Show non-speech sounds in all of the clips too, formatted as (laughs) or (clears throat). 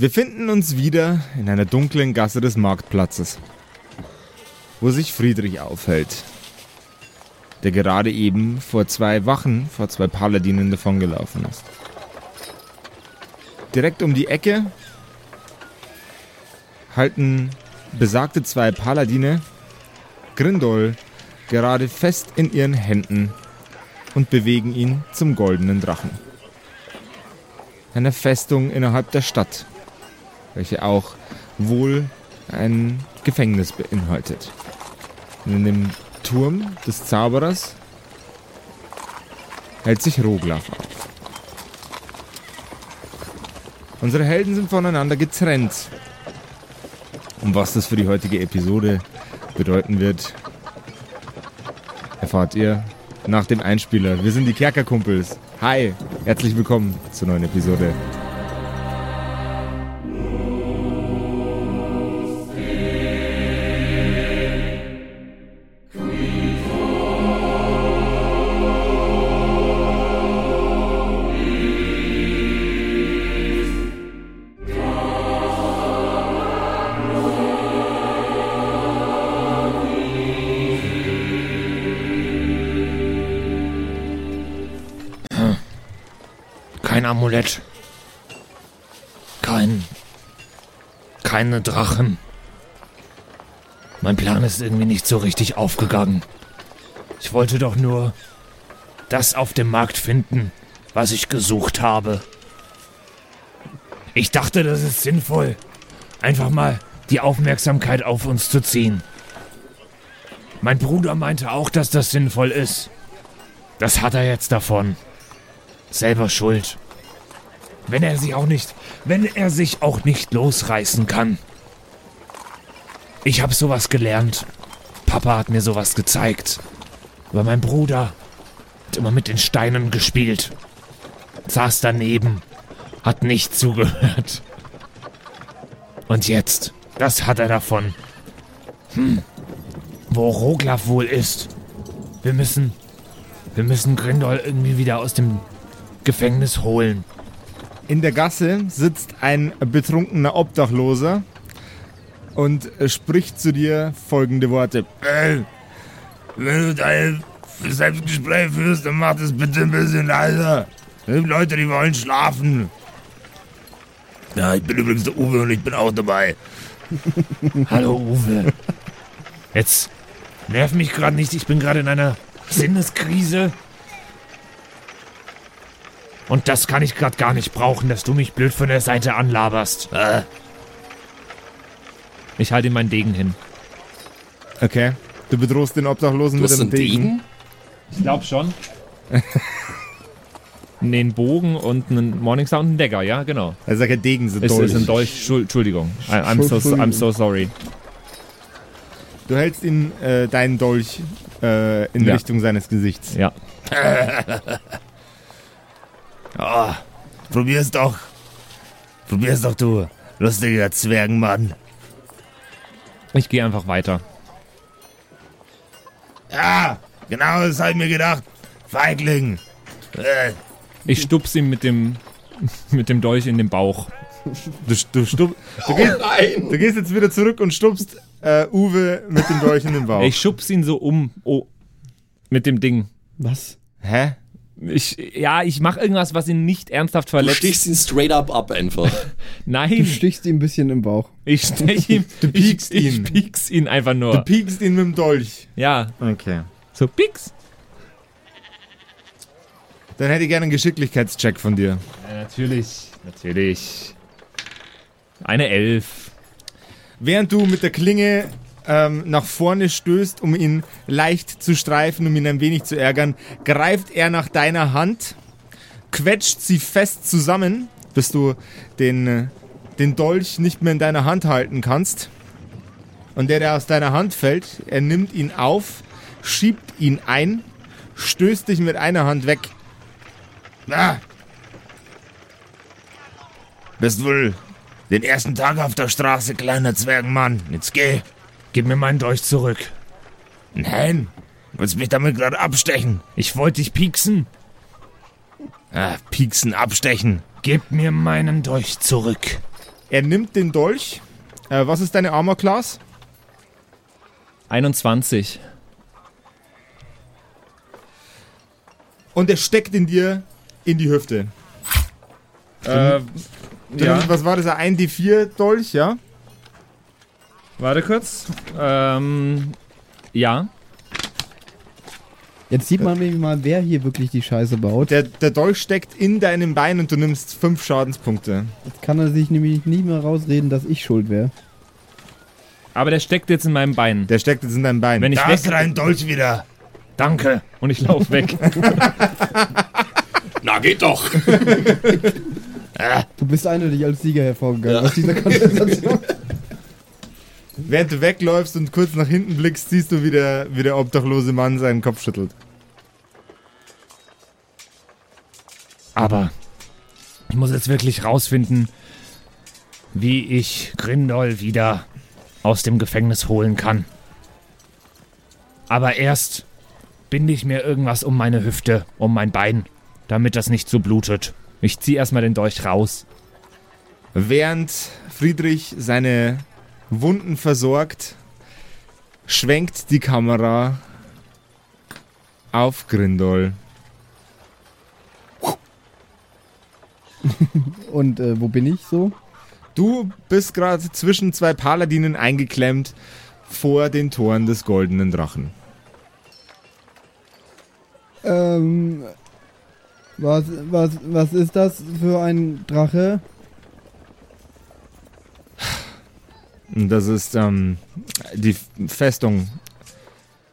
Wir finden uns wieder in einer dunklen Gasse des Marktplatzes, wo sich Friedrich aufhält, der gerade eben vor zwei Wachen, vor zwei Paladinen davongelaufen ist. Direkt um die Ecke halten besagte zwei Paladine Grindol gerade fest in ihren Händen und bewegen ihn zum goldenen Drachen. Eine Festung innerhalb der Stadt, welche auch wohl ein Gefängnis beinhaltet. Und in dem Turm des Zauberers hält sich Roglaf auf. Unsere Helden sind voneinander getrennt. Und was das für die heutige Episode bedeuten wird, erfahrt ihr nach dem Einspieler. Wir sind die Kerkerkumpels. Hi, herzlich willkommen zur neuen Episode. Amulett. Kein. Keine Drachen. Mein Plan ist irgendwie nicht so richtig aufgegangen. Ich wollte doch nur das auf dem Markt finden, was ich gesucht habe. Ich dachte, das ist sinnvoll, einfach mal die Aufmerksamkeit auf uns zu ziehen. Mein Bruder meinte auch, dass das sinnvoll ist. Das hat er jetzt davon. Selber schuld. Wenn er sich auch nicht, wenn er sich auch nicht losreißen kann. Ich habe sowas gelernt. Papa hat mir sowas gezeigt. Aber mein Bruder hat immer mit den Steinen gespielt. Saß daneben, hat nicht zugehört. Und jetzt, das hat er davon. Hm, wo Roglaf wohl ist. Wir müssen, wir müssen Grindol irgendwie wieder aus dem Gefängnis holen. In der Gasse sitzt ein betrunkener Obdachloser und spricht zu dir folgende Worte. Ey, wenn du dein Selbstgespräch führst, dann mach das bitte ein bisschen leiser. Es gibt Leute, die wollen schlafen. Ja, ich bin übrigens der Uwe und ich bin auch dabei. (laughs) Hallo Uwe. Jetzt nerv mich gerade nicht, ich bin gerade in einer Sinneskrise. Und das kann ich gerade gar nicht brauchen, dass du mich blöd von der Seite anlaberst. Äh, Ich halte ihm meinen Degen hin. Okay. Du bedrohst den Obdachlosen Du mit hast einem einen Degen. Degen? Ich glaube schon. nee, (laughs) einen Bogen und einen Morningstar und einen Dagger, ja, genau. Also kein Degen, sind Es Dolch. ist ein Dolch. Schul- Entschuldigung. I'm so, I'm so sorry. Du hältst ihn, äh, deinen Dolch, äh, in Ja. Richtung seines Gesichts. Ja. (laughs) (laughs) oh, probier's doch. Probier's doch, du lustiger Zwergenmann. Ich gehe einfach weiter. Ja, genau das hab ich mir gedacht. Feigling. Äh, Ich stups ihm mit dem, (laughs) mit dem Dolch in den Bauch. Du, du, stup, du, gehst, Nein! du gehst jetzt wieder zurück und stupst äh, Uwe mit dem Dolch in den Bauch. Ich schubs ihn so um. Oh. Mit dem Ding. Was? Hä? Ich, ja, ich mache irgendwas, was ihn nicht ernsthaft Du verletzt. stichst ihn straight up ab einfach. (laughs) Du Nein, stichst ihm ein bisschen im Bauch. ich stech ihm. (laughs) Du piekst ich, ihn. Ich pieks ihn einfach Du nur. piekst ihn mit dem Dolch. Ja, Okay. so pieks. Dann hätte ich gerne einen Geschicklichkeitscheck von dir. Ja, natürlich. Natürlich. Eine Elf. Während du mit der Klinge ähm, nach vorne stößt, um ihn leicht zu streifen, um ihn ein wenig zu ärgern, greift er nach deiner Hand, quetscht sie fest zusammen, bis du den, äh, den Dolch nicht mehr in deiner Hand halten kannst. Und der, der aus deiner Hand fällt, er nimmt ihn auf, schiebt ihn ein, stößt dich mit einer Hand weg. na. Bist wohl den ersten Tag auf der Straße, kleiner Zwergenmann. Jetzt geh. Gib mir meinen Dolch zurück. Nein. Willst mich damit gerade abstechen? Ich wollte dich pieksen. Ah, pieksen, abstechen. Gib mir meinen Dolch zurück. Er nimmt den Dolch. Äh, was ist deine Armor Class? 21. Und er steckt in dir in die Hüfte. Äh, Du ja. Was war das? Ein D4 Dolch, ja? Warte kurz. Ähm, ja. Jetzt sieht man nämlich mal, wer hier wirklich die Scheiße baut. Der, der Dolch steckt in deinem Bein und du nimmst fünf Schadenspunkte. Jetzt kann er sich nämlich nicht mehr rausreden, dass ich schuld wäre. Aber der steckt jetzt in meinem Bein. Der steckt jetzt in deinem Bein. Wenn ich Da weg... ist rein Dolch wieder. Danke. Und ich lauf weg. (laughs) Na, geht doch. Du bist eindeutig als Sieger hervorgegangen aus dieser (laughs) Konversation. Während du wegläufst und kurz nach hinten blickst, siehst du, wie der, wie der obdachlose Mann seinen Kopf schüttelt. Aber ich muss jetzt wirklich rausfinden, wie ich Grindol wieder aus dem Gefängnis holen kann. Aber erst binde ich mir irgendwas um meine Hüfte, um mein Bein, damit das nicht so blutet. Ich zieh erstmal den Dolch raus. Während Friedrich seine Wunden versorgt, schwenkt die Kamera auf Grindol. (laughs) Und äh, wo bin ich so? Du bist gerade zwischen zwei Paladinen eingeklemmt vor den Toren des goldenen Drachen. Ähm, was, was, was ist das für ein Drache? Und das ist ähm, die Festung.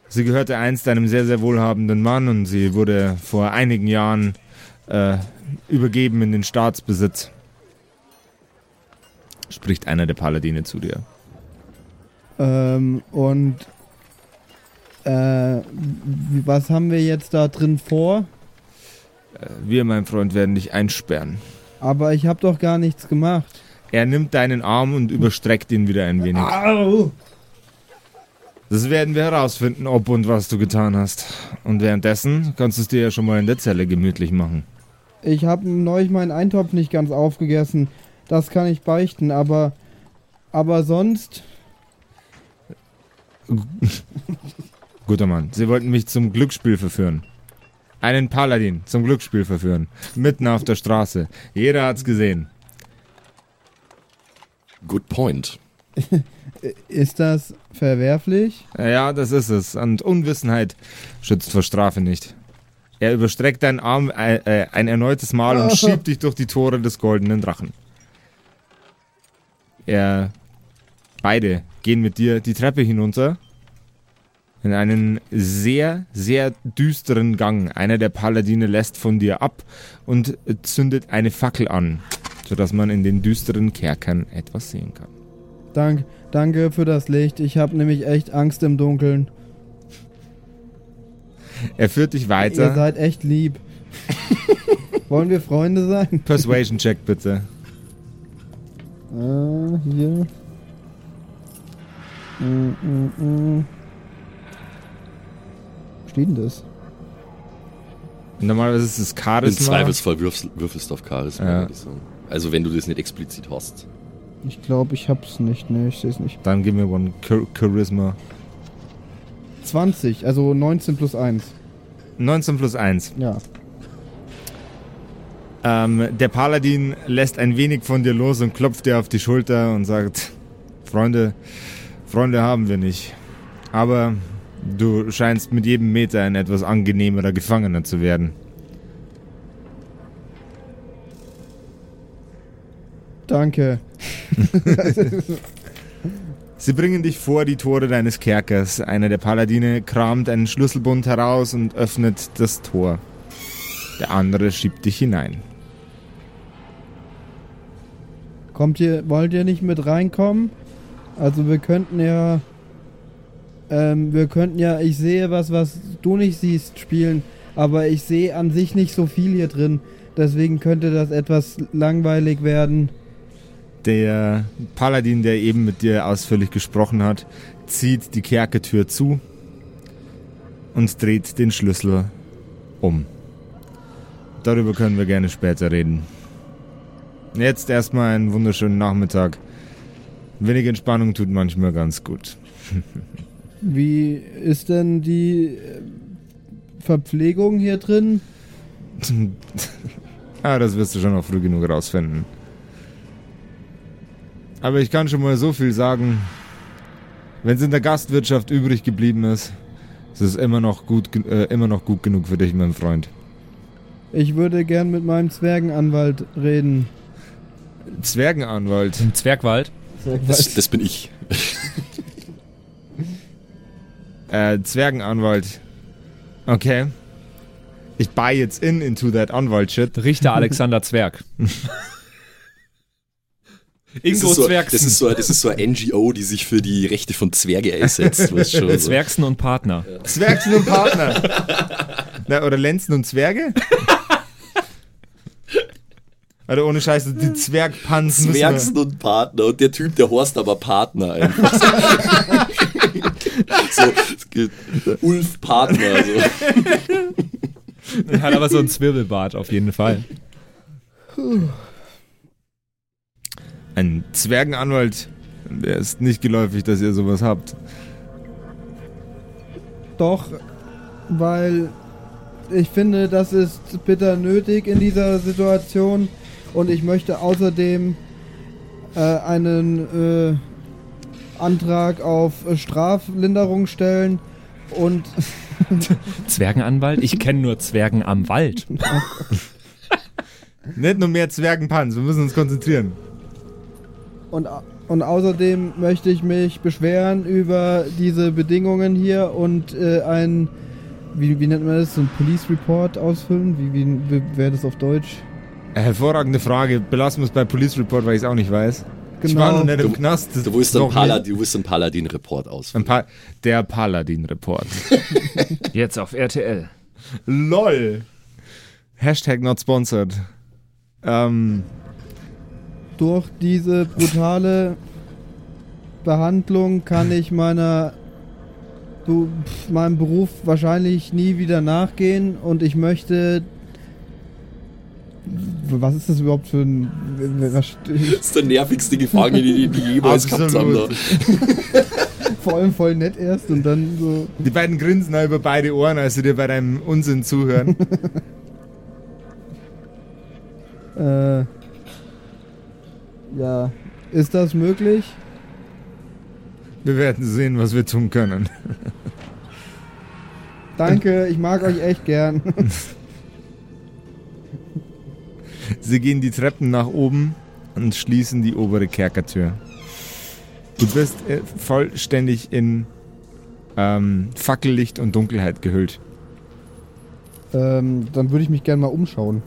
Sie gehörte einst einem sehr, sehr wohlhabenden Mann und sie wurde vor einigen Jahren äh, übergeben in den Staatsbesitz. Spricht einer der Paladine zu dir. Ähm, und äh, was haben wir jetzt da drin vor? Äh, wir, mein Freund, werden dich einsperren. Aber ich habe doch gar nichts gemacht. Er nimmt deinen Arm und überstreckt ihn wieder ein wenig. Au! Das werden wir herausfinden, ob und was du getan hast. Und währenddessen kannst du es dir ja schon mal in der Zelle gemütlich machen. Ich habe neulich meinen Eintopf nicht ganz aufgegessen. Das kann ich beichten, aber aber sonst (laughs) Guter Mann, sie wollten mich zum Glücksspiel verführen. Einen Paladin zum Glücksspiel verführen. Mitten auf der Straße. Jeder hat's gesehen. Good point. (laughs) ist das verwerflich. Ja, das ist es. Und Unwissenheit schützt vor Strafe nicht. Er überstreckt deinen Arm äh, äh, ein erneutes Mal und schiebt dich durch die Tore des goldenen Drachen. Er. Beide gehen mit dir die Treppe hinunter. In einen sehr, sehr düsteren Gang. Einer der Paladine lässt von dir ab und zündet eine Fackel an, sodass man in den düsteren Kerkern etwas sehen kann. Dank, danke für das Licht. Ich habe nämlich echt Angst im Dunkeln. Er führt dich Ihr weiter. seid echt lieb. (laughs) Wollen wir Freunde sein? Persuasion Check bitte. Äh, hier. Mm, mm, mm. Steht denn das? Normalerweise ist es Im Charisma. Zweifelsfall würfelst, würfelst du auf Charisma, Ja. Also wenn du das nicht explizit hast. Ich glaube, ich hab's nicht. Ne, ich seh's nicht. Dann gib mir one Char Charisma. 20, also 19 plus 1. 19 plus 1. Ja. Ähm, der Paladin lässt ein wenig von dir los und klopft dir auf die Schulter und sagt, Freunde, Freunde haben wir nicht. Aber du scheinst mit jedem Meter ein etwas angenehmerer Gefangener zu werden. Danke. (laughs) Sie bringen dich vor die Tore deines Kerkers. Einer der Paladine kramt einen Schlüsselbund heraus und öffnet das Tor. Der andere schiebt dich hinein. Kommt ihr, wollt ihr nicht mit reinkommen? Also wir könnten ja, ähm, wir könnten ja, ich sehe was, was du nicht siehst, spielen, aber ich sehe an sich nicht so viel hier drin. Deswegen könnte das etwas langweilig werden. Der Paladin, der eben mit dir ausführlich gesprochen hat, zieht die Kerkertür zu und dreht den Schlüssel um. Darüber können wir gerne später reden. Jetzt erstmal einen wunderschönen Nachmittag. Wenig Entspannung tut manchmal ganz gut. (laughs) Wie ist denn die äh, Verpflegung hier drin? (laughs) ah, das wirst du schon noch früh genug rausfinden. Aber ich kann schon mal so viel sagen. Wenn es in der Gastwirtschaft übrig geblieben ist, ist es immer noch gut, äh, immer noch gut genug für dich, mein Freund. Ich würde gern mit meinem Zwergenanwalt reden. Zwergenanwalt. Im Zwergwald. Das, das bin ich. (laughs) Äh, Zwergenanwalt. Okay. Ich buy jetzt in into that Anwalt-Shit. Richter Alexander Zwerg. (laughs) Das Ingo ist, so, Zwergsen. das, ist so, das ist so eine NGO, die sich für die Rechte von Zwerge einsetzt. (laughs) schon, so. Zwergsen und Partner. Zwergsen und Partner. Na, oder Lenzen und Zwerge? Oder ohne Scheiße, die Zwergpanzen. Zwergsen und Partner. Und der Typ, der horst aber Partner einfach. so, es gibt Ulf Partner. So. Er hat aber so ein Zwirbelbart auf jeden Fall. Ein Zwergenanwalt, der ist nicht geläufig, dass ihr sowas habt. Doch, weil ich finde, das ist bitter nötig in dieser Situation und ich möchte außerdem äh, einen äh, Antrag auf Straflinderung stellen und (laughs) Zwergenanwalt? Ich kenne nur Zwergen am Wald. (laughs) Nicht nur mehr Zwergenpanz, wir müssen uns konzentrieren. Und, und außerdem möchte ich mich beschweren über diese Bedingungen hier und äh, ein, wie, wie nennt man das, so ein Police Report ausfüllen? Wie, wie, wie wäre das auf Deutsch? Hervorragende Frage. Belassen wir es bei Police Report, weil ich es auch nicht weiß. Ich war noch nicht im Du- Knast. Du willst einen, Paladin, du Paladin-Report Ein ausführen. pa der Paladin-Report. (laughs) Jetzt auf RTL. LOL. Hashtag not sponsored. Ähm, Durch diese brutale Behandlung kann ich meiner du, pf, meinem Beruf wahrscheinlich nie wieder nachgehen und ich möchte was ist das überhaupt für ein was, Das ist der nervigste Gefangene, den die jemals gehabt haben. (laughs) Vor allem voll nett erst und dann so die beiden grinsen da über beide Ohren, als sie dir bei deinem Unsinn zuhören. (laughs) Äh, ja, ist das möglich? wir werden sehen, was wir tun können. (laughs) Danke, ich mag euch echt gern. (laughs) Sie gehen die Treppen nach oben und schließen die obere Kerkertür. Du bist äh, vollständig in ähm, Fackellicht und Dunkelheit gehüllt. ähm, dann würde ich mich gern mal umschauen.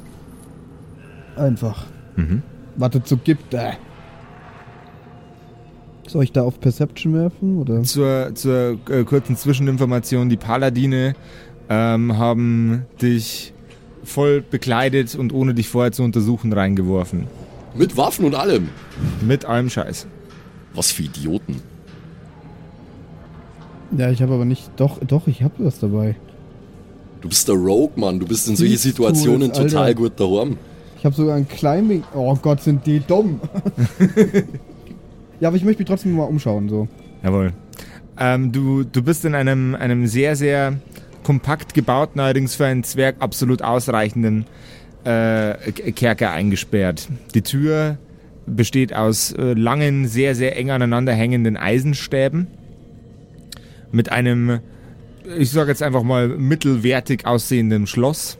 Einfach. Mhm. Was es so gibt. Äh. Soll ich da auf Perception werfen? Oder? Zur, zur äh, kurzen Zwischeninformation, die Paladine ähm, haben dich voll bekleidet und ohne dich vorher zu untersuchen reingeworfen. Mit Waffen und allem. Mit allem Scheiß. Was für Idioten. Ja, ich habe aber nicht. Doch, doch, ich habe was dabei. Du bist der Rogue, Mann. Du bist in solche Thieves Situationen total gut daheim. Ich habe sogar ein Climbing. Oh Gott, sind die dumm. (laughs) ja, aber ich möchte mich trotzdem mal umschauen. So. Jawohl. Ähm, du, du bist in einem, einem sehr, sehr kompakt gebauten, allerdings für einen Zwerg absolut ausreichenden äh, Kerker eingesperrt. Die Tür besteht aus äh, langen, sehr, sehr eng aneinander hängenden Eisenstäben mit einem, ich sage jetzt einfach mal, mittelwertig aussehenden Schloss.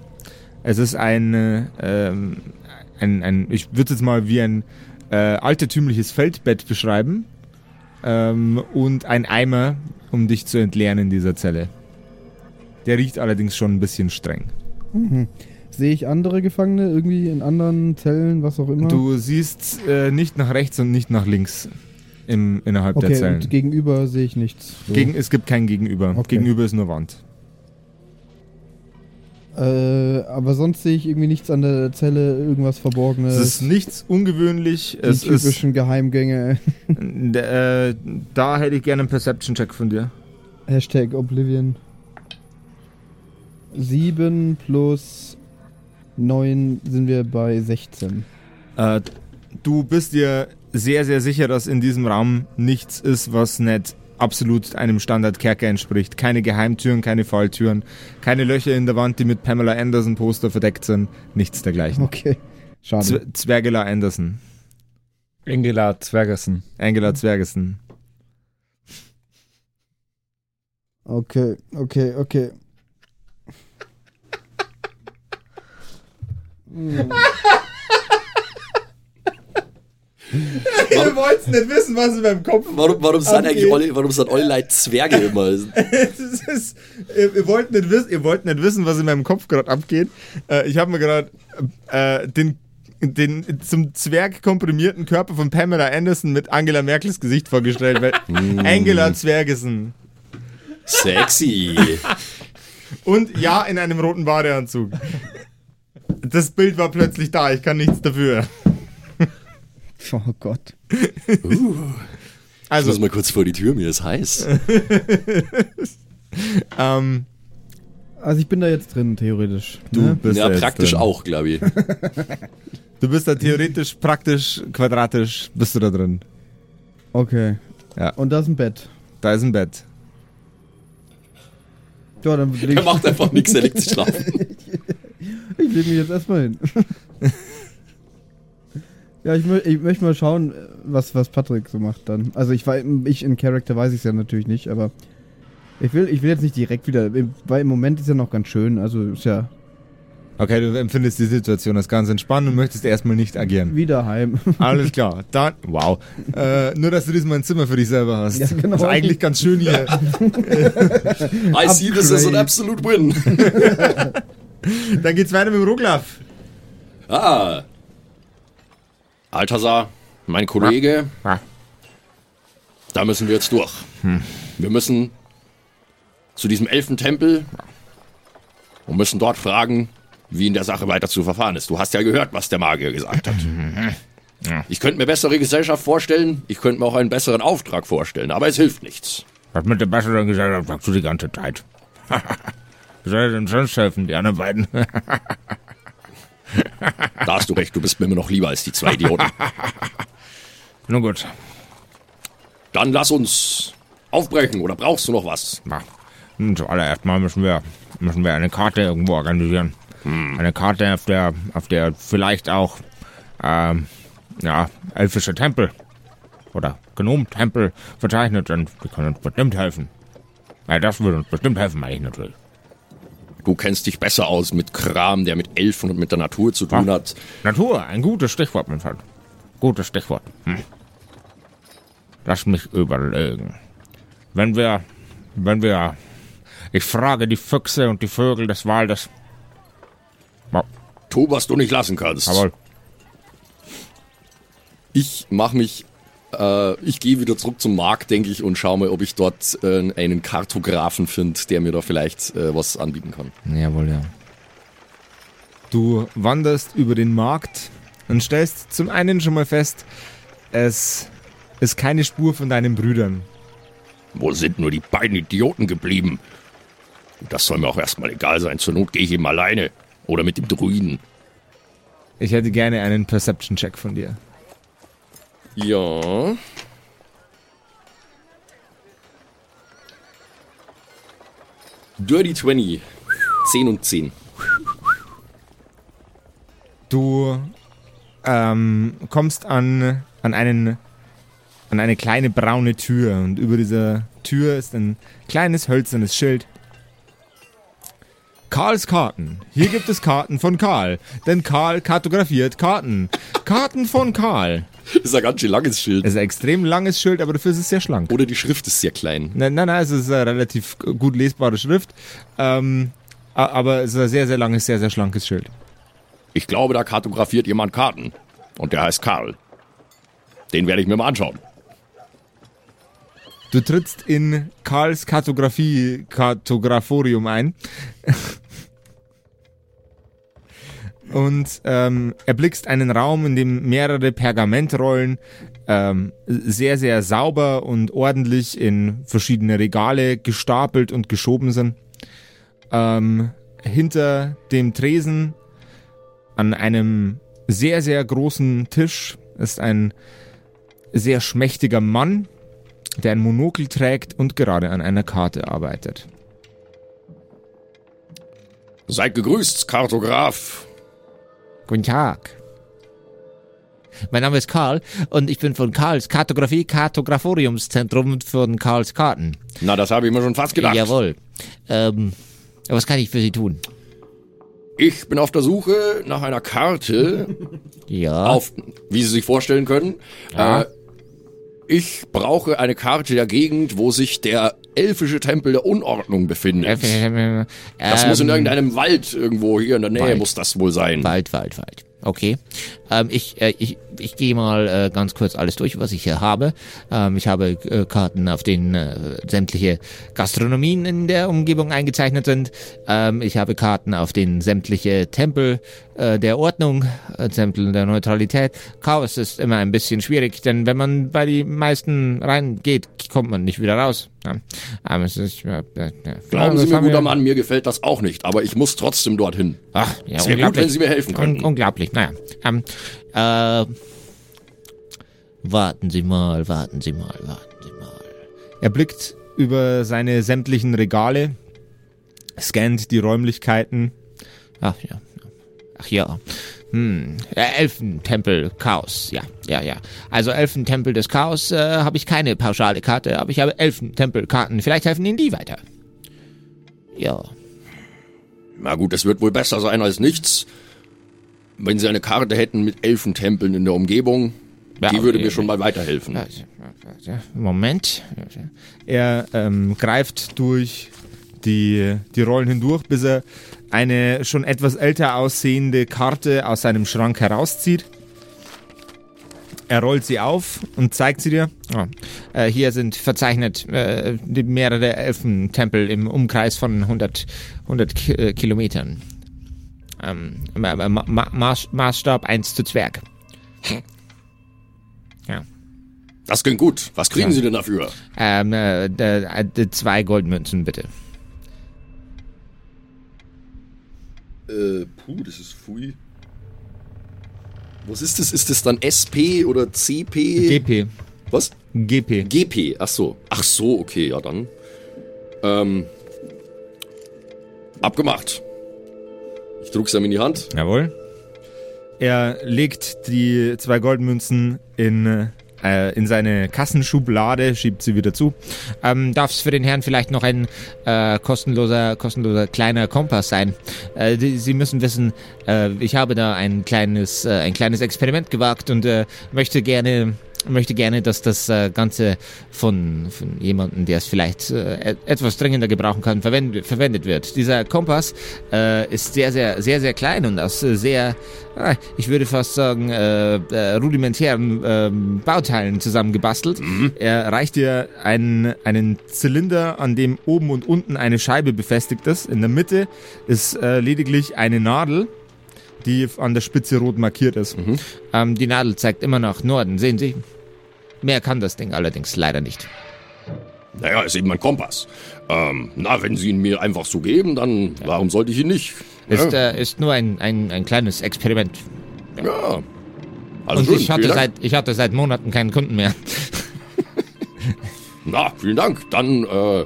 Es ist ein, äh, ähm, ein, ein ich würde es mal wie ein äh, altertümliches Feldbett beschreiben ähm, und ein Eimer, um dich zu entleeren in dieser Zelle. Der riecht allerdings schon ein bisschen streng. Mhm. Sehe ich andere Gefangene irgendwie in anderen Zellen, was auch immer? Du siehst äh, nicht nach rechts und nicht nach links im, innerhalb der okay, Zellen. und gegenüber sehe ich nichts. So. Gegen, es gibt kein Gegenüber. Okay. Gegenüber ist nur Wand. Äh, aber sonst sehe ich irgendwie nichts an der Zelle, irgendwas Verborgenes. Es ist nichts ungewöhnlich. die Es ist, typischen Geheimgänge. (laughs) äh, da hätte ich gerne einen Perception-Check von dir. Hashtag Oblivion. 7 plus 9 sind wir bei 16. Äh, du bist dir sehr, sehr sicher, dass in diesem Raum nichts ist, was nicht absolut einem Standardkerker entspricht. Keine Geheimtüren, keine Falltüren, keine Löcher in der Wand, die mit Pamela Anderson Poster verdeckt sind. Nichts dergleichen. Okay. Schade. Z Zwergela Anderson. Ingela Zwergersen. Angela Zwergesen. Okay, okay, okay. (laughs) (laughs) Ihr wollt nicht wissen, was in meinem Kopf Warum, warum sind eigentlich alle, warum sind alle Leute Zwerge immer? (laughs) ist, ihr, ihr, wollt nicht wissen, ihr wollt nicht wissen, was in meinem Kopf gerade abgeht. Äh, ich habe mir gerade äh, den, den zum Zwerg komprimierten Körper von Pamela Anderson mit Angela Merkels Gesicht vorgestellt. Weil (laughs) Angela Zwergesen. Sexy. Und ja, in einem roten Badeanzug. Das Bild war plötzlich da, ich kann nichts dafür. (laughs) Oh Gott. Ich Also, muss mal kurz vor die Tür, mir ist heiß. (laughs) ähm, Also ich bin da jetzt drin, theoretisch. du ne? bist Ja, da jetzt praktisch drin. auch, glaube ich. (laughs) Du bist da theoretisch, praktisch, quadratisch, bist du da drin. Okay. Ja. Und da ist ein Bett. Da ist ein Bett. Ja, dann Er ich, macht einfach nichts, er legt sich schlafen. ich leg mich jetzt erstmal hin. Ja, ich, mö ich möchte mal schauen, was, was Patrick so macht dann. Also ich, ich in Character weiß ich es ja natürlich nicht, aber ich will, ich will jetzt nicht direkt wieder, weil im Moment ist ja noch ganz schön, also ist ja Okay, du empfindest die Situation als ganz entspannt und möchtest erstmal nicht agieren. wieder heim. (laughs) Alles klar, dann, wow. Äh, nur, dass du diesmal ein Zimmer für dich selber hast. Ja, genau. Das ist eigentlich ganz schön hier. (laughs) I see this as an absolute win. (laughs) Dann geht's weiter mit dem Ruglaf. Ah. Altasar, mein Kollege. Ah. Da müssen wir jetzt durch. Wir müssen zu diesem Elfentempel und müssen dort fragen, wie in der Sache weiter zu verfahren ist. Du hast ja gehört, was der Magier gesagt hat. Ich könnte mir bessere Gesellschaft vorstellen, ich könnte mir auch einen besseren Auftrag vorstellen, aber es hilft nichts. Was mit der besseren Gesellschaft sagst du die ganze Zeit. (laughs) Wie soll denn sonst helfen, die anderen beiden? (laughs) (laughs) Da hast du recht, du bist mir immer noch lieber als die zwei Idioten. (laughs) Nun gut. Dann lass uns aufbrechen, oder brauchst du noch was? Na, nun, zuallererst mal müssen wir, müssen wir eine Karte irgendwo organisieren. Eine Karte, auf der, auf der vielleicht auch, ähm, ja, elfische Tempel oder Gnom-Tempel verzeichnet sind. Die können uns bestimmt helfen. Ja, das würde uns bestimmt helfen, meine ich natürlich. Du kennst dich besser aus mit Kram, der mit Elfen und mit der Natur zu tun Ah. hat. Natur, ein gutes Stichwort, mein Freund. Gutes Stichwort. Hm. Lass mich überlegen. Wenn wir, wenn wir, ich frage die Füchse und die Vögel des Waldes. Ja, Tu, was du nicht lassen kannst. jawohl. Ich mach mich, äh, ich gehe wieder zurück zum Markt, denke ich, und schaue mal, ob ich dort äh, einen Kartografen finde, der mir da vielleicht äh, was anbieten kann. Jawohl, ja. Du wanderst über den Markt und stellst zum einen schon mal fest, es ist keine Spur von deinen Brüdern. Wo sind nur die beiden Idioten geblieben? Das soll mir auch erstmal egal sein. Zur Not gehe ich eben alleine. Oder mit dem Druiden. Ich hätte gerne einen Perception-Check von dir. Ja. Dirty 20. 10 und 10. Du ähm, kommst an, an, einen, an eine kleine braune Tür und über dieser Tür ist ein kleines hölzernes Schild. Karls Karten. Hier gibt es Karten von Karl, denn Karl kartografiert Karten. Karten von Karl. Das (laughs) ist ein ganz schön langes Schild. Es ist ein extrem langes Schild, aber dafür ist es sehr schlank. Oder die Schrift ist sehr klein. Nein, nein, nein, es ist eine relativ gut lesbare Schrift, ähm, aber es ist ein sehr, sehr langes, sehr, sehr schlankes Schild. Ich glaube, da kartografiert jemand Karten. Und der heißt Karl. Den werde ich mir mal anschauen. Du trittst in Karls Kartografie, Kartograforium ein. (laughs) Und ähm, erblickst einen Raum, in dem mehrere Pergamentrollen ähm, sehr, sehr sauber und ordentlich in verschiedene Regale gestapelt und geschoben sind. Ähm, hinter dem Tresen an einem sehr, sehr großen Tisch ist ein sehr schmächtiger Mann, der ein Monokel trägt und gerade an einer Karte arbeitet. Seid gegrüßt, Kartograf. Guten Tag. Mein Name ist Karl und ich bin von Karls Kartografie Kartograforiumszentrum von Karls Karten. Na, das habe ich mir schon fast gedacht. Jawohl. Ähm, was kann ich für Sie tun? Ich bin auf der Suche nach einer Karte, Ja. auf, wie Sie sich vorstellen können. Ja. Äh, ich brauche eine Karte der Gegend, wo sich der elfische Tempel der Unordnung befindet. Ähm, Das muss in irgendeinem Wald irgendwo hier in der Nähe Wald. muss das wohl sein. Wald, Wald, Wald. Okay. Ähm, ich äh, ich, ich gehe mal äh, ganz kurz alles durch, was ich hier habe. Ähm, ich habe äh, Karten, auf denen äh, sämtliche Gastronomien in der Umgebung eingezeichnet sind. Ähm, ich habe Karten, auf denen sämtliche Tempel äh, der Ordnung, äh, Tempel der Neutralität. Chaos ist immer ein bisschen schwierig, denn wenn man bei die meisten reingeht, kommt man nicht wieder raus. Ja. Aber es ist, ja, ja. Glauben Sie mir, guter Mann, mir gefällt das auch nicht, aber ich muss trotzdem dorthin. Ach, ja, Es wäre gut, unglaublich. wenn Sie mir helfen Un könnten. unglaublich, naja. Ähm, äh, warten Sie mal, warten Sie mal, warten Sie mal. Er blickt über seine sämtlichen Regale, scannt die Räumlichkeiten. Ach ja. Ach ja. Hm. Ja, Elfentempel Chaos. Ja, ja, ja. Also Elfentempel des Chaos äh, habe ich keine pauschale Karte, aber ich habe Elfentempelkarten. Vielleicht helfen Ihnen die weiter. Ja. Na gut, es wird wohl besser sein als nichts. Wenn Sie eine Karte hätten mit Elfentempeln in der Umgebung, Ja, die würde okay. mir schon mal weiterhelfen. Moment. Er ähm, greift durch die, die Rollen hindurch, bis er eine schon etwas älter aussehende Karte aus seinem Schrank herauszieht. Er rollt sie auf und zeigt sie dir. Oh. Äh, hier sind verzeichnet äh, die mehrere Elfentempel im Umkreis von 100, 100 Ki äh, Kilometern. Ähm, Ma Ma Ma Maß Maßstab 1 zu Zwerg. Ja. Das klingt gut. Was kriegen Sie denn dafür? Ähm, äh, äh, zwei Goldmünzen bitte. Äh, puh, das ist Fui. Was ist das? Ist das dann SP oder CP? GP. Was? GP. GP, ach so. Ach so, okay, ja dann. Ähm. Abgemacht. Ich drück's ihm in die Hand. Jawohl. Er legt die zwei Goldmünzen in, äh, in seine Kassenschublade, schiebt sie wieder zu. Ähm, Darf es für den Herrn vielleicht noch ein äh, kostenloser, kostenloser kleiner Kompass sein? Äh, die, Sie müssen wissen, äh, ich habe da ein kleines, äh, ein kleines Experiment gewagt und äh, möchte gerne möchte gerne, dass das äh, Ganze von, von jemandem, der es vielleicht äh, et- etwas dringender gebrauchen kann, verwendet, verwendet wird. Dieser Kompass äh, ist sehr, sehr, sehr, sehr klein und aus äh, sehr, äh, ich würde fast sagen, äh, äh, rudimentären ähm, Bauteilen zusammengebastelt. Er reicht dir einen, einen Zylinder, an dem oben und unten eine Scheibe befestigt ist. In der Mitte ist lediglich eine Nadel, die an der Spitze rot markiert ist. Ähm, die Nadel zeigt immer nach Norden, sehen Sie? Mehr kann das Ding allerdings leider nicht. Naja, ist eben ein Kompass. Ähm, na, wenn Sie ihn mir einfach so geben, dann warum sollte ich ihn nicht? Ist, ja, äh, ist nur ein, ein, ein kleines Experiment. ja. Also Und schön, ich hatte, seit, ich hatte seit Monaten keinen Kunden mehr. (laughs) Na, vielen Dank. Dann äh,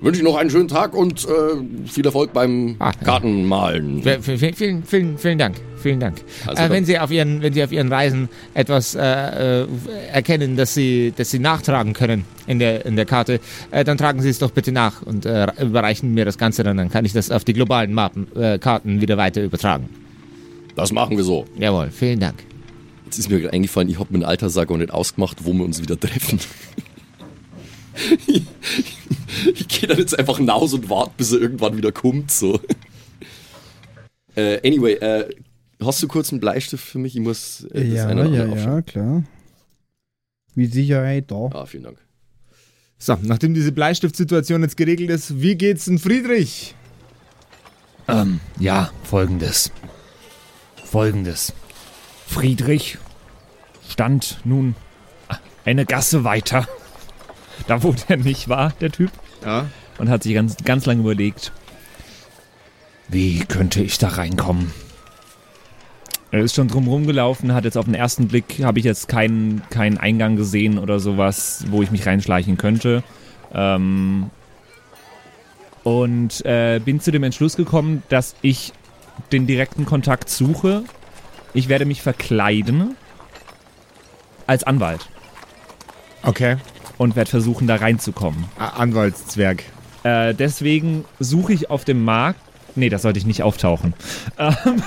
wünsche ich noch einen schönen Tag und äh, viel Erfolg beim ja. Kartenmalen. V- Vielen, vielen, vielen Dank. Vielen Dank. Also äh, wenn Sie auf Ihren, wenn Sie auf Ihren Reisen etwas äh, äh, erkennen, dass Sie, dass Sie nachtragen können in der, in der Karte, äh, dann tragen Sie es doch bitte nach und äh, überreichen mir das Ganze dann. Dann kann ich das auf die globalen Mappen, Karten wieder weiter übertragen. Das machen wir so. Jawohl, vielen Dank. Jetzt ist mir gerade eingefallen, ich habe Alterssager auch nicht ausgemacht, wo wir uns wieder treffen. Ich gehe dann jetzt einfach hinaus und warte, bis er irgendwann wieder kommt. So. Äh, anyway, äh, hast du kurz einen Bleistift für mich? Ich muss äh, das Ja, eine oder ja, ja, klar. Mit Sicherheit da. Ah, vielen Dank. So, nachdem diese Bleistiftsituation jetzt geregelt ist, wie geht's denn Friedrich? Ähm, ja, folgendes. Folgendes. Friedrich stand nun eine Gasse weiter. Da, wo der nicht war, der Typ. Ja. Und hat sich ganz, ganz lange überlegt, wie könnte ich da reinkommen? Er ist schon drumherum gelaufen, hat jetzt auf den ersten Blick, habe ich jetzt keinen, keinen Eingang gesehen oder sowas, wo ich mich reinschleichen könnte. Ähm, und äh, bin zu dem Entschluss gekommen, dass ich den direkten Kontakt suche. Ich werde mich verkleiden als Anwalt Okay. Und werde versuchen, da reinzukommen. Anwaltszwerg. Äh, deswegen suche ich auf dem Markt. Nee, das sollte ich nicht auftauchen. (laughs) Ähm,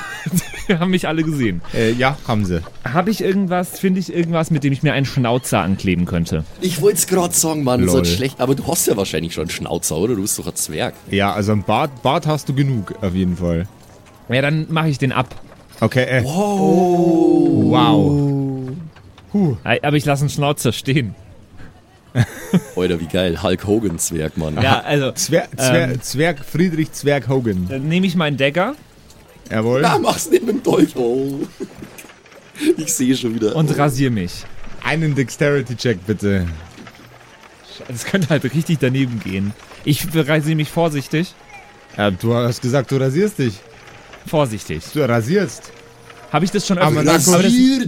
die haben mich alle gesehen. Äh, ja, haben sie. Habe ich irgendwas, finde ich irgendwas, mit dem ich mir einen Schnauzer ankleben könnte? Ich wollte es gerade sagen, Mann, so Lol. schlecht. Aber du hast ja wahrscheinlich schon einen Schnauzer, oder? Du bist doch ein Zwerg. Ja, also ein Bart, Bart hast du genug, auf jeden Fall. Ja, dann mache ich den ab. Okay, äh, Oh. wow. Äh, Aber ich lasse einen Schnauzer stehen. (laughs) Alter, wie geil. Hulk Hogan Zwerg, Mann. Ja, (laughs) also, Zwer Zwer Ähm. Zwerg Friedrich Zwerg Hogan. dann nehme ich meinen Dagger Jawohl. Ja, mach's mit dem Dolch. Oh. (laughs) Ich sehe schon wieder. und rasiere mich. Einen Dexterity-Check bitte. Das könnte halt richtig daneben gehen. Ich rasiere mich vorsichtig. Ja, du hast gesagt, du rasierst dich. Vorsichtig. Du rasierst. Habe ich das schon öfter das,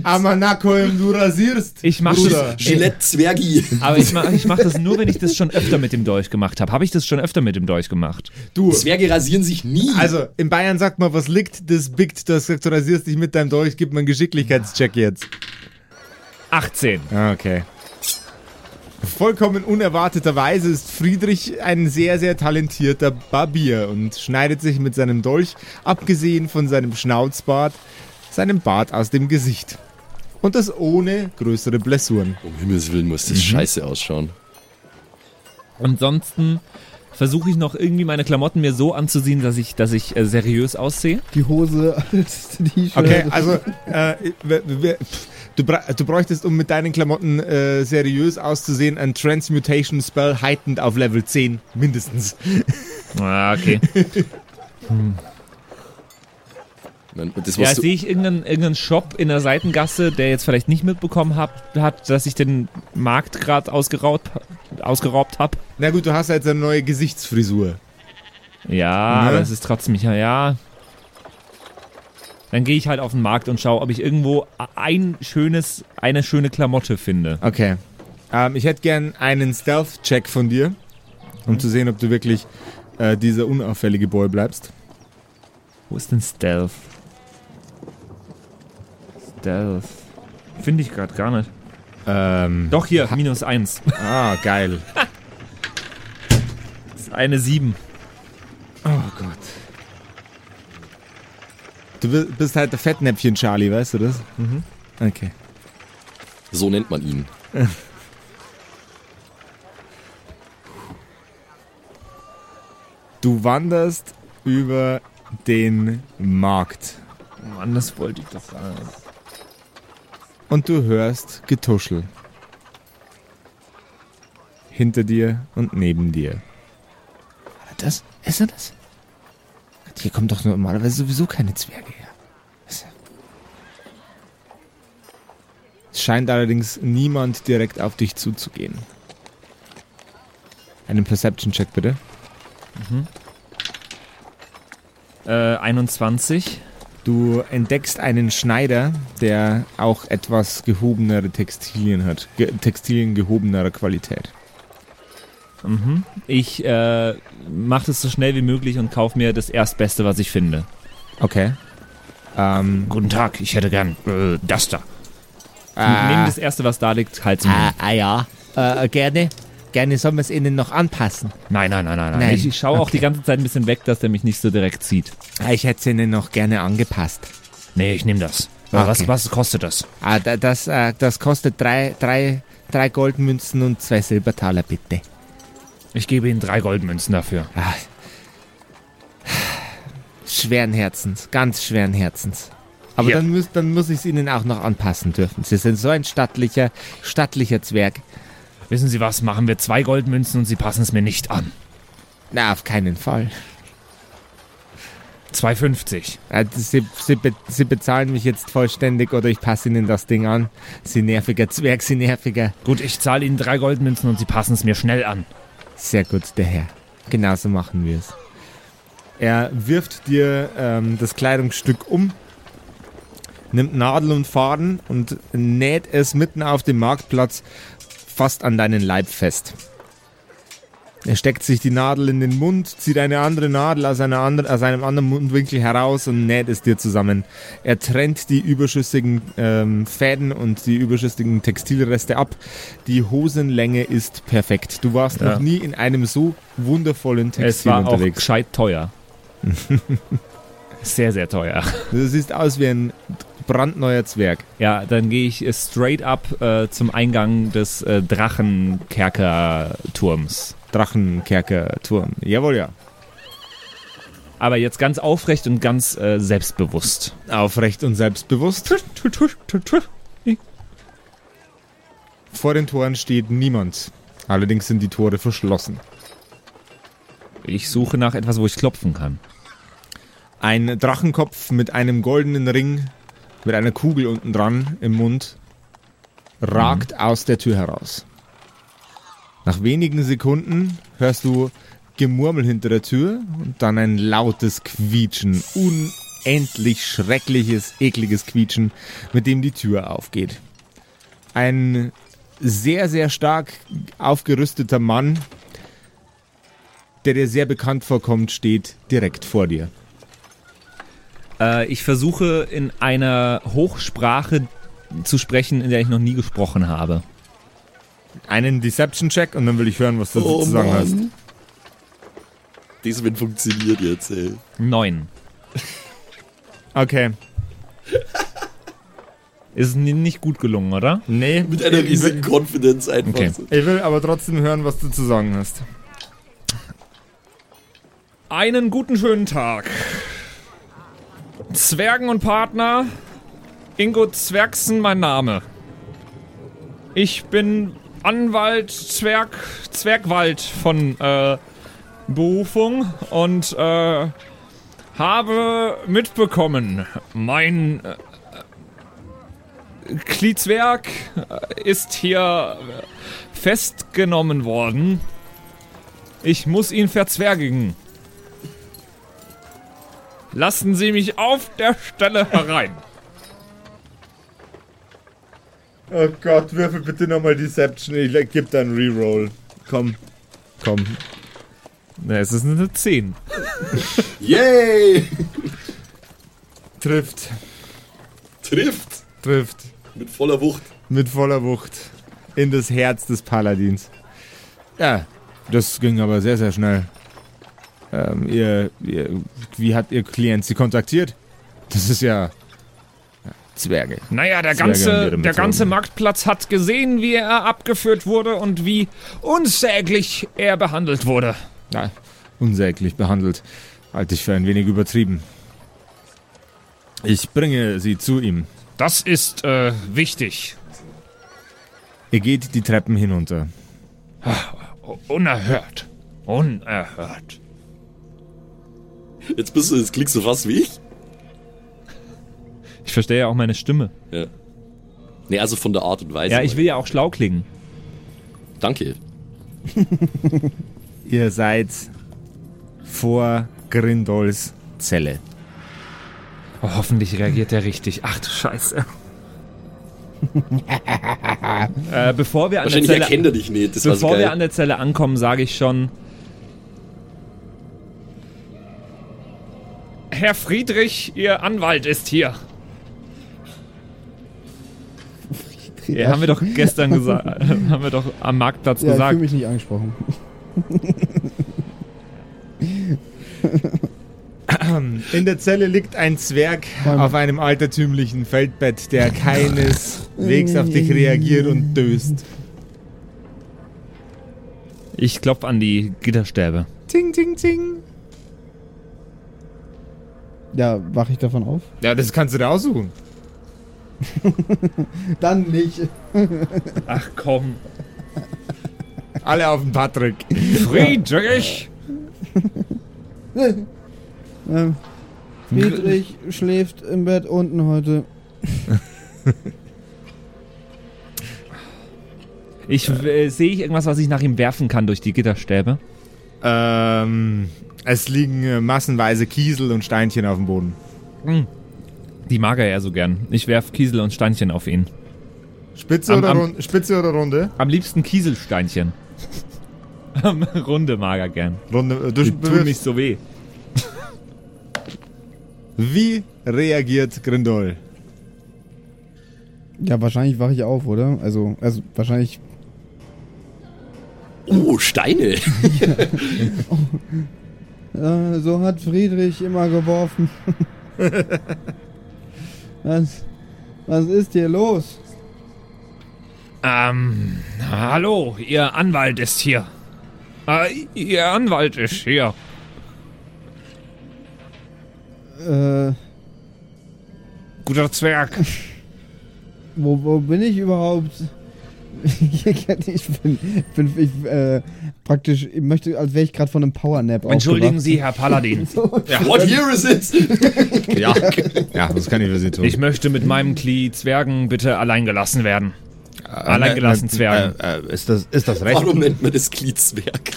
Amanakoim, du rasierst. Ich mach Bruder. das- Gillette Zwergi. aber ich mache ich mach das nur, wenn ich das schon öfter mit dem Dolch gemacht habe. Habe ich das schon öfter mit dem Dolch gemacht? Du, Zwerge rasieren sich nie. also in Bayern sagt man, was liegt, das biegt. Du hast gesagt, du rasierst dich mit deinem Dolch. Gib mir einen Geschicklichkeitscheck jetzt. 18. Ah, Okay. Vollkommen unerwarteterweise ist Friedrich ein sehr, sehr talentierter Barbier und schneidet sich mit seinem Dolch, abgesehen von seinem Schnauzbart, seinem Bart aus dem Gesicht. Und das ohne größere Blessuren. um Himmels Willen muss das scheiße ausschauen. Ansonsten versuche ich noch irgendwie meine Klamotten mir so anzuziehen, dass ich, dass ich äh, seriös aussehe. Die Hose (laughs) als T-Shirt. Okay, also äh, du, du bräuchtest, um mit deinen Klamotten äh, seriös auszusehen, ein Transmutation Spell heightened auf Level 10 mindestens. Ah, okay. Das, (laughs) Ja, sehe ich irgendeinen, irgendeinen Shop in der Seitengasse, der jetzt vielleicht nicht mitbekommen hat, hat dass ich den Markt gerade ausgeraubt, ausgeraubt habe. Na gut, du hast jetzt eine neue Gesichtsfrisur. Ja, Ne? es ist trotzdem nicht, ja. Dann gehe ich halt auf den Markt und schaue, ob ich irgendwo ein schönes, eine schöne Klamotte finde. Okay. Ähm, ich hätte gern einen Stealth-Check von dir, um zu sehen, ob du wirklich äh, dieser unauffällige Boy bleibst. Wo ist denn Stealth? Stealth. Finde ich gerade gar nicht. Ähm, Doch hier, minus eins. ah, geil. Das (laughs) ist eine sieben. Oh Gott. Du bi- bist halt der Fettnäpfchen Charlie, weißt du das? Mhm. Okay. so nennt man ihn. Du wanderst über den Markt Mann, das wollte ich doch sagen. Und du hörst Getuschel. Hinter dir und neben dir. War das? Ist er das? Hier kommt doch normalerweise sowieso keine Zwerge her. Es scheint allerdings niemand direkt auf dich zuzugehen. Einen Perception-Check bitte. Äh, 21. Du entdeckst einen Schneider, der auch etwas gehobenere Textilien hat. Ge Textilien gehobenerer Qualität. Mhm. Ich äh, mache das so schnell wie möglich und kaufe mir das Erstbeste, was ich finde. Okay. Ähm, Guten Tag, ich hätte gern äh, das da. Nehme das Erste, was da liegt, halt zum ah, ah ja, äh, gerne. Gerne sollen wir es Ihnen noch anpassen. Nein, nein, nein, nein, nein. Ich, ich schaue auch die ganze Zeit ein bisschen weg, dass der mich nicht so direkt sieht. Ah, Ich hätte es Ihnen noch gerne angepasst. Nee, ich nehme das. Okay. Was, was kostet das? Ah, da- das, äh, das kostet drei, drei, drei Goldmünzen und zwei Silbertaler, bitte. Ich gebe Ihnen drei Goldmünzen dafür. Ah. Schweren Herzens, ganz schweren Herzens. Aber Ja. dann, müß, dann muss ich es Ihnen auch noch anpassen dürfen. Sie sind so ein stattlicher, stattlicher Zwerg. Wissen Sie was, machen wir zwei Goldmünzen und Sie passen es mir nicht an. Na, auf keinen Fall. 2,50. Äh, Sie, Sie, Sie bezahlen mich jetzt vollständig oder ich passe Ihnen das Ding an. Sie nerviger Zwerg, Sie nerviger. Gut, ich zahle Ihnen drei Goldmünzen und Sie passen es mir schnell an. Sehr gut, der Herr. Genauso machen wir es. Er wirft dir ähm, das Kleidungsstück um, nimmt Nadel und Faden und näht es mitten auf dem Marktplatz fast an deinen Leib fest. Er steckt sich die Nadel in den Mund, zieht eine andere Nadel aus, anderen, aus einem anderen Mundwinkel heraus und näht es dir zusammen. Er trennt die überschüssigen ähm, Fäden und die überschüssigen Textilreste ab. Die Hosenlänge ist perfekt. Du warst Ja. noch nie in einem so wundervollen Es Textil war auch unterwegs. gescheit teuer. (laughs) sehr, sehr teuer. Du siehst aus wie ein brandneuer Zwerg. Ja, dann gehe ich äh, straight up äh, zum Eingang des äh, Drachenkerkerturms. Drachenkerker-Turm. Jawohl, ja. Aber jetzt ganz aufrecht und ganz äh, selbstbewusst. Aufrecht und selbstbewusst. Vor den Toren steht niemand. Allerdings sind die Tore verschlossen. Ich suche nach etwas, wo ich klopfen kann. Ein Drachenkopf mit einem goldenen Ring, mit einer Kugel unten dran im Mund, ragt aus der Tür heraus. Nach wenigen Sekunden hörst du Gemurmel hinter der Tür und dann ein lautes Quietschen. Unendlich schreckliches, ekliges Quietschen, mit dem die Tür aufgeht. Ein sehr, sehr stark aufgerüsteter Mann, der dir sehr bekannt vorkommt, steht direkt vor dir. Äh, ich versuche in einer Hochsprache zu sprechen, in der ich noch nie gesprochen habe. Einen Deception-Check und dann will ich hören, was du Oh, zu sagen hast. Diesmal funktioniert jetzt, ey. Neun. Okay. Ist nicht gut gelungen, oder? Nee, Mit einer riesigen Confidence einfach. Okay. so. ich will aber trotzdem hören, was du zu sagen hast. Einen guten schönen Tag. Zwergen und Partner, Ingo Zwergsen mein Name. Ich bin Anwalt Zwerg, Zwergwald von äh, Berufung und äh, habe mitbekommen, mein äh, Kliezwerg äh, ist hier festgenommen worden. Ich muss ihn verzwergigen. Lassen Sie mich auf der Stelle herein. Oh Gott, würfel bitte nochmal Deception. Ich geb da einen Reroll. Komm. Komm. Na, es ist eine 10. (laughs) Yay! Trifft. Trifft. Trifft. Mit voller Wucht. Mit voller Wucht. In das Herz des Paladins. Ja, das ging aber sehr, sehr schnell. Ähm, ihr, ihr, wie hat Ihr Klient Sie kontaktiert? Das ist ja... Zwerge. Naja, der ganze, der ganze Marktplatz hat gesehen, wie er abgeführt wurde und wie unsäglich er behandelt wurde. Ja, unsäglich behandelt. Halte ich für ein wenig übertrieben. Ich bringe Sie zu ihm. Das ist äh, wichtig. Ihr geht die Treppen hinunter. Unerhört. Unerhört. Jetzt bist du, jetzt klingst du fast wie ich. Ich verstehe ja auch meine Stimme. Ja. Nee, also von der Art und Weise. Ja, ich will ja auch schlau klingen. Danke. (laughs) Ihr seid vor Grindols Zelle. Oh, hoffentlich reagiert er richtig. Ach du Scheiße. (laughs) äh, bevor wir an der Zelle, erkennt dich nicht. Das war so bevor wir an der Zelle ankommen, sage ich schon. Herr Friedrich, Ihr Anwalt ist hier. Ja, haben wir doch gestern (laughs) gesagt. haben wir doch am Marktplatz Ja, ich gesagt. fühle mich nicht angesprochen. (laughs) In der Zelle liegt ein Zwerg auf einem altertümlichen Feldbett, der keineswegs auf dich reagiert und döst. Ich klopf an die Gitterstäbe. Ting, ting, ting. Ja, wache ich davon auf? Ja, das kannst du dir aussuchen. (laughs) Dann nicht. Ach komm. Alle auf den Patrick. Friedrich! Ähm, (laughs) Friedrich schläft im Bett unten heute. Ich äh, sehe ich irgendwas, was ich nach ihm werfen kann durch die Gitterstäbe. Ähm, es liegen äh, massenweise Kiesel und Steinchen auf dem Boden. Die mag er ja so gern. Ich werf Kiesel und Steinchen auf ihn. Spitze, Am- oder am- Rund, Spitze oder Runde? Am liebsten Kieselsteinchen. (laughs) Runde mag er gern. Runde. äh, Du bewirfst- nicht so weh. Wie reagiert Grindol? Ja, wahrscheinlich wache ich auf, oder? Also, also wahrscheinlich. Oh, Steine. (laughs) (laughs) Äh, so hat Friedrich immer geworfen. (laughs) was, was ist hier los? Ähm, hallo, Ihr Anwalt ist hier. Äh, Ihr Anwalt ist hier. Äh, Guter Zwerg. (laughs) wo, wo bin ich überhaupt? (laughs) ich bin, bin ich, äh, praktisch, ich möchte, als wäre ich gerade von einem Powernap Entschuldigen aufgewacht. Sie, Herr Paladin. (laughs) What year is it? (laughs) Ja. ja, was kann ich für Sie tun? Ich möchte mit meinem Klee Zwergen bitte allein gelassen werden. allein gelassen Zwergen. Äh, äh, ist, das, ist das recht? Warum nennt man das Gliedzwerg?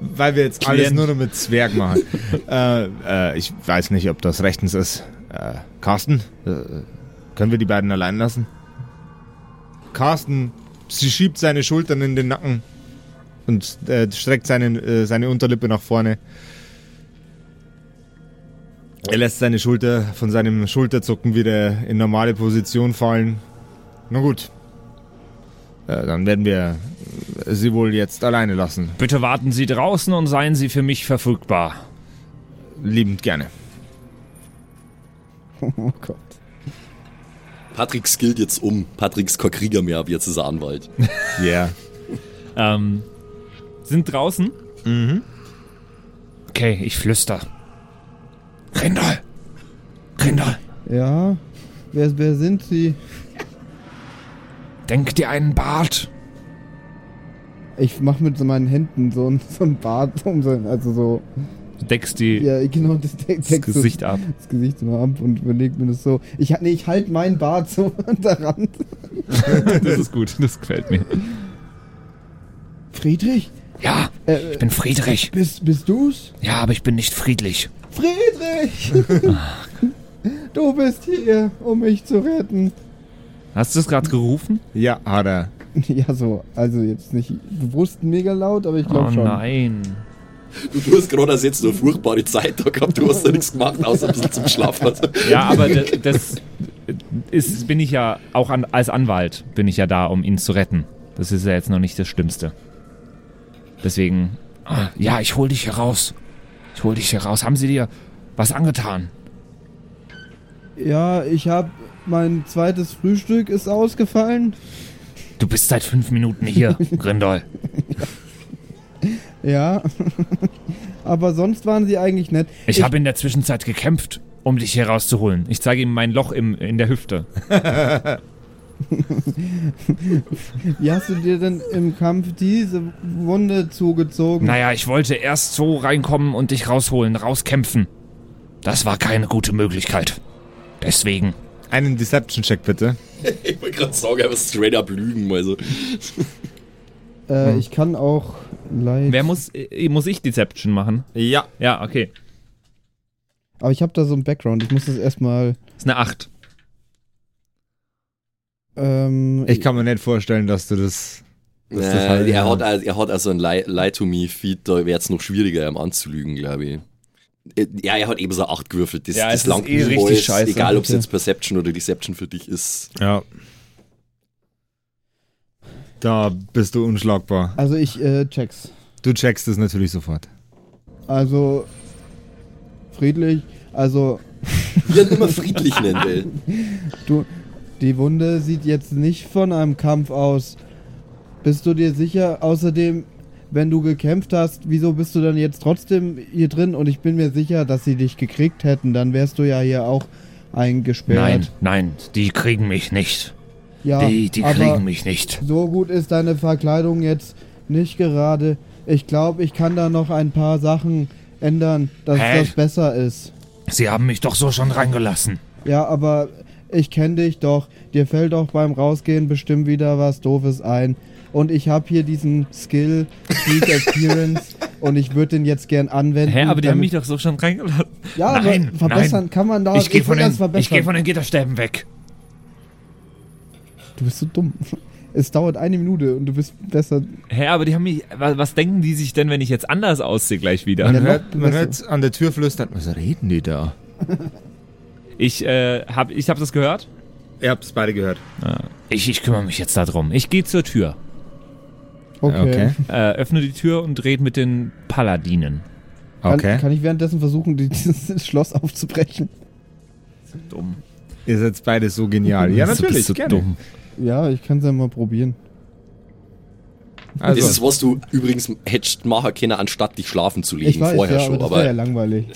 Weil wir jetzt alles Klient. nur noch mit Zwerg machen. äh, äh, ich weiß nicht, ob das rechtens ist. Äh, Carsten, äh, können wir die beiden allein lassen? Carsten, sie schiebt seine Schultern in den Nacken und äh, streckt seinen, äh, seine Unterlippe nach vorne. Er lässt seine Schulter von seinem Schulterzucken wieder in normale Position fallen. Na gut. Äh, dann werden wir sie wohl jetzt alleine lassen. Bitte warten Sie draußen und seien Sie für mich verfügbar. Liebend gerne. (laughs) Oh Gott. Patrick skillt jetzt um. Patricks kein Krieger mehr, ab jetzt ist er Anwalt. (laughs) Yeah. Ähm, sind draußen? Okay, ich flüster. Grindel! Grindel! Ja, wer, wer sind Sie? Denk dir einen Bart. Ich mach mit so meinen Händen so ein, so ein Bart um also so, deckst die, ja, genau, das, das, das Gesicht ab. das Gesicht so ab und überleg mir das so. Ich, nee, ich halte meinen Bart so (laughs) an der Rand. Das ist gut, das gefällt mir. Friedrich? Ja, Äh, ich bin Friedrich. bist, bist du's? Ja, aber ich bin nicht friedlich. Friedrich! du bist hier, um mich zu retten. Hast du es gerade gerufen? Ja, hat er. (laughs) Ja, so, also jetzt nicht bewusst mega laut, aber ich glaube Oh schon. nein. Du, hast gerade jetzt eine furchtbare Zeit da gehabt. Du hast da nichts gemacht, außer ein bisschen zum Schlafen. Also, Ja, aber das, das ist, bin ich ja auch an, als Anwalt bin ich ja da, um ihn zu retten. Das ist ja jetzt noch nicht das Schlimmste. Deswegen, Ah, Ja, ich hol dich hier raus. Ich hol dich hier raus. Haben Sie dir was angetan? Ja, ich hab mein zweites Frühstück ist ausgefallen. Du bist seit fünf Minuten hier, (laughs) Grindol. Ja. (laughs) aber sonst waren sie eigentlich nett. Ich habe in der Zwischenzeit gekämpft, um dich hier rauszuholen. ich zeige ihm mein Loch im, in der Hüfte. (laughs) Wie hast du dir denn im Kampf diese Wunde zugezogen? Naja, ich wollte erst so reinkommen und dich rausholen, rauskämpfen. Das war keine gute Möglichkeit. Deswegen. Einen Deception-Check bitte. (laughs) ich wollte gerade sagen, aber straight up lügen. Also. Äh, ich kann auch leid. Wer muss, äh, muss ich Deception machen? Ja. Ja, okay. Aber ich habe da so einen Background. Ich muss das erstmal. ist eine 8. Ähm, Ich kann mir nicht vorstellen, dass du das. dass das Äh, halt- er, hat, al- er hat also ein Lie, Lie to Me Feed, da wäre es noch schwieriger, ihm anzulügen, glaube ich. Äh, Ja, er hat eben so 8 gewürfelt. Das, Ja, das langt ist eh mir richtig scheiße. Egal, ob es jetzt Perception oder Deception für dich ist. Ja. Da bist du unschlagbar. also ich äh, check's. Du checkst es natürlich sofort. Also friedlich. Also (laughs) Wir ihn immer friedlich nennen, ey. (laughs) du, die Wunde sieht jetzt nicht von einem Kampf aus. Bist du dir sicher? Außerdem, wenn du gekämpft hast, wieso bist du dann jetzt trotzdem hier drin? Und ich bin mir sicher, dass sie dich gekriegt hätten. Dann wärst du ja hier auch eingesperrt. Nein, nein, die kriegen mich nicht. Ja, Die, die aber kriegen mich nicht. so gut ist deine Verkleidung jetzt nicht gerade. Ich glaube, ich kann da noch ein paar Sachen ändern, dass Hä? das besser ist. Sie haben mich doch so schon reingelassen. Ja, aber ich kenne dich doch. Dir fällt doch beim Rausgehen bestimmt wieder was Doofes ein. Und ich habe hier diesen Skill, Sneak (laughs) Appearance. und ich würde den jetzt gern anwenden. Hä, aber die haben mich doch so schon reingelassen. Ja, Nein, aber verbessern nein. kann man da. Ich gehe von, den- ich geh von den Gitterstäben weg. Du bist so dumm. Es dauert eine Minute und du bist besser. Hä, aber die haben mich. Was, was denken die sich denn, wenn ich jetzt anders aussehe gleich wieder? Man, hört, man hört an der Tür flüstern. Was reden die da? Ich äh, hab, ich hab das gehört. Ihr habt es beide gehört. Ich, ich kümmere mich jetzt darum. Ich gehe zur Tür, Okay. äh, öffne die Tür und rede mit den Paladinen. Kann, Okay. kann ich währenddessen versuchen, die- (laughs) dieses Schloss aufzubrechen? Dumm. Ihr seid beide so genial. Ja, Du natürlich. bist so gerne. dumm. Ja, ich kann es ja mal probieren. Also, Das ist, was du übrigens hättest machen können, anstatt dich schlafen zu legen. Ich weiß, vorher ja, schon. aber das Aber, wäre ja langweilig.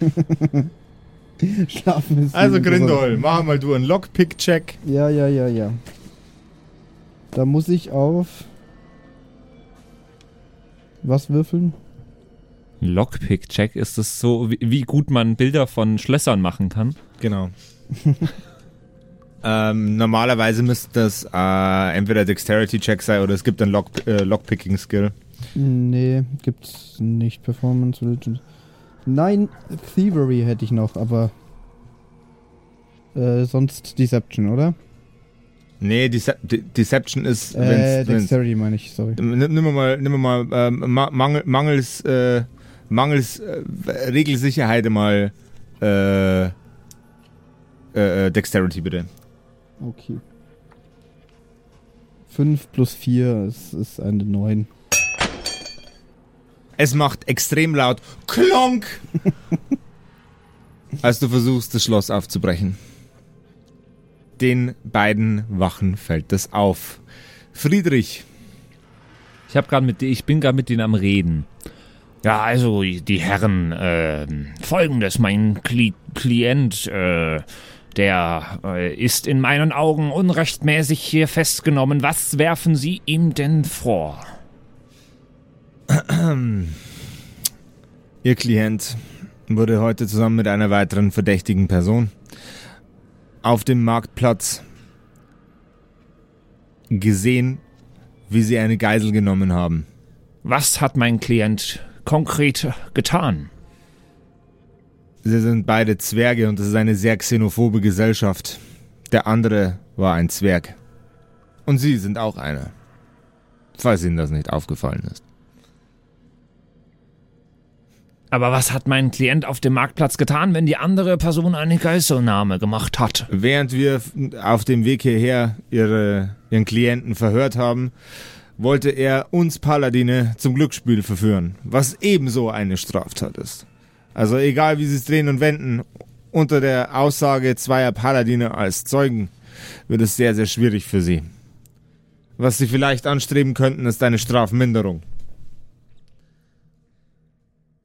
(laughs) Schlafen ist also. Grindol, mach mal du einen Lockpick-Check. Ja, ja, ja, ja. Da muss ich auf. Was würfeln? Lockpick-Check, ist es so, wie, wie gut man Bilder von Schlössern machen kann? Genau. (laughs) ähm, normalerweise müsste das äh, entweder Dexterity-Check sein oder es gibt einen Lock, äh, Lockpicking-Skill. Nee, gibt's nicht. Performance Religion. Nein, Thievery hätte ich noch, aber. Äh, sonst Deception, oder? Nee, Dece De Deception ist, Äh, wenn's, wenn's, Dexterity meine ich, sorry. Nimm mal, nimm mal ma Mangel, mangels, äh, mangels äh, Regelsicherheit mal äh, äh, äh, Dexterity bitte. Okay. 5 plus 4 ist, ist eine 9. Es macht extrem laut Klonk, (laughs) als du versuchst, das Schloss aufzubrechen. Den beiden Wachen fällt das auf. Friedrich, Ich habe gerade mit, ich bin gerade mit denen am Reden. Ja, also die Herren, äh, folgendes, mein Kli Klient, äh, der äh, ist in meinen Augen unrechtmäßig hier festgenommen. Was werfen Sie ihm denn vor? (clears throat) Ihr Klient wurde heute zusammen mit einer weiteren verdächtigen Person auf dem Marktplatz gesehen, wie sie eine Geisel genommen haben. Was hat mein Klient konkret getan? Sie sind beide Zwerge und es ist eine sehr xenophobe Gesellschaft. Der andere war ein Zwerg. Und Sie sind auch einer. Falls Ihnen das nicht aufgefallen ist. Aber was hat mein Klient auf dem Marktplatz getan, wenn die andere Person eine Geiselnahme gemacht hat? Während wir auf dem Weg hierher ihre, ihren Klienten verhört haben, wollte er uns Paladine zum Glücksspiel verführen, was ebenso eine Straftat ist. Also egal wie sie es drehen und wenden, unter der Aussage zweier Paladine als Zeugen wird es sehr, sehr schwierig für sie. Was sie vielleicht anstreben könnten, ist eine Strafminderung.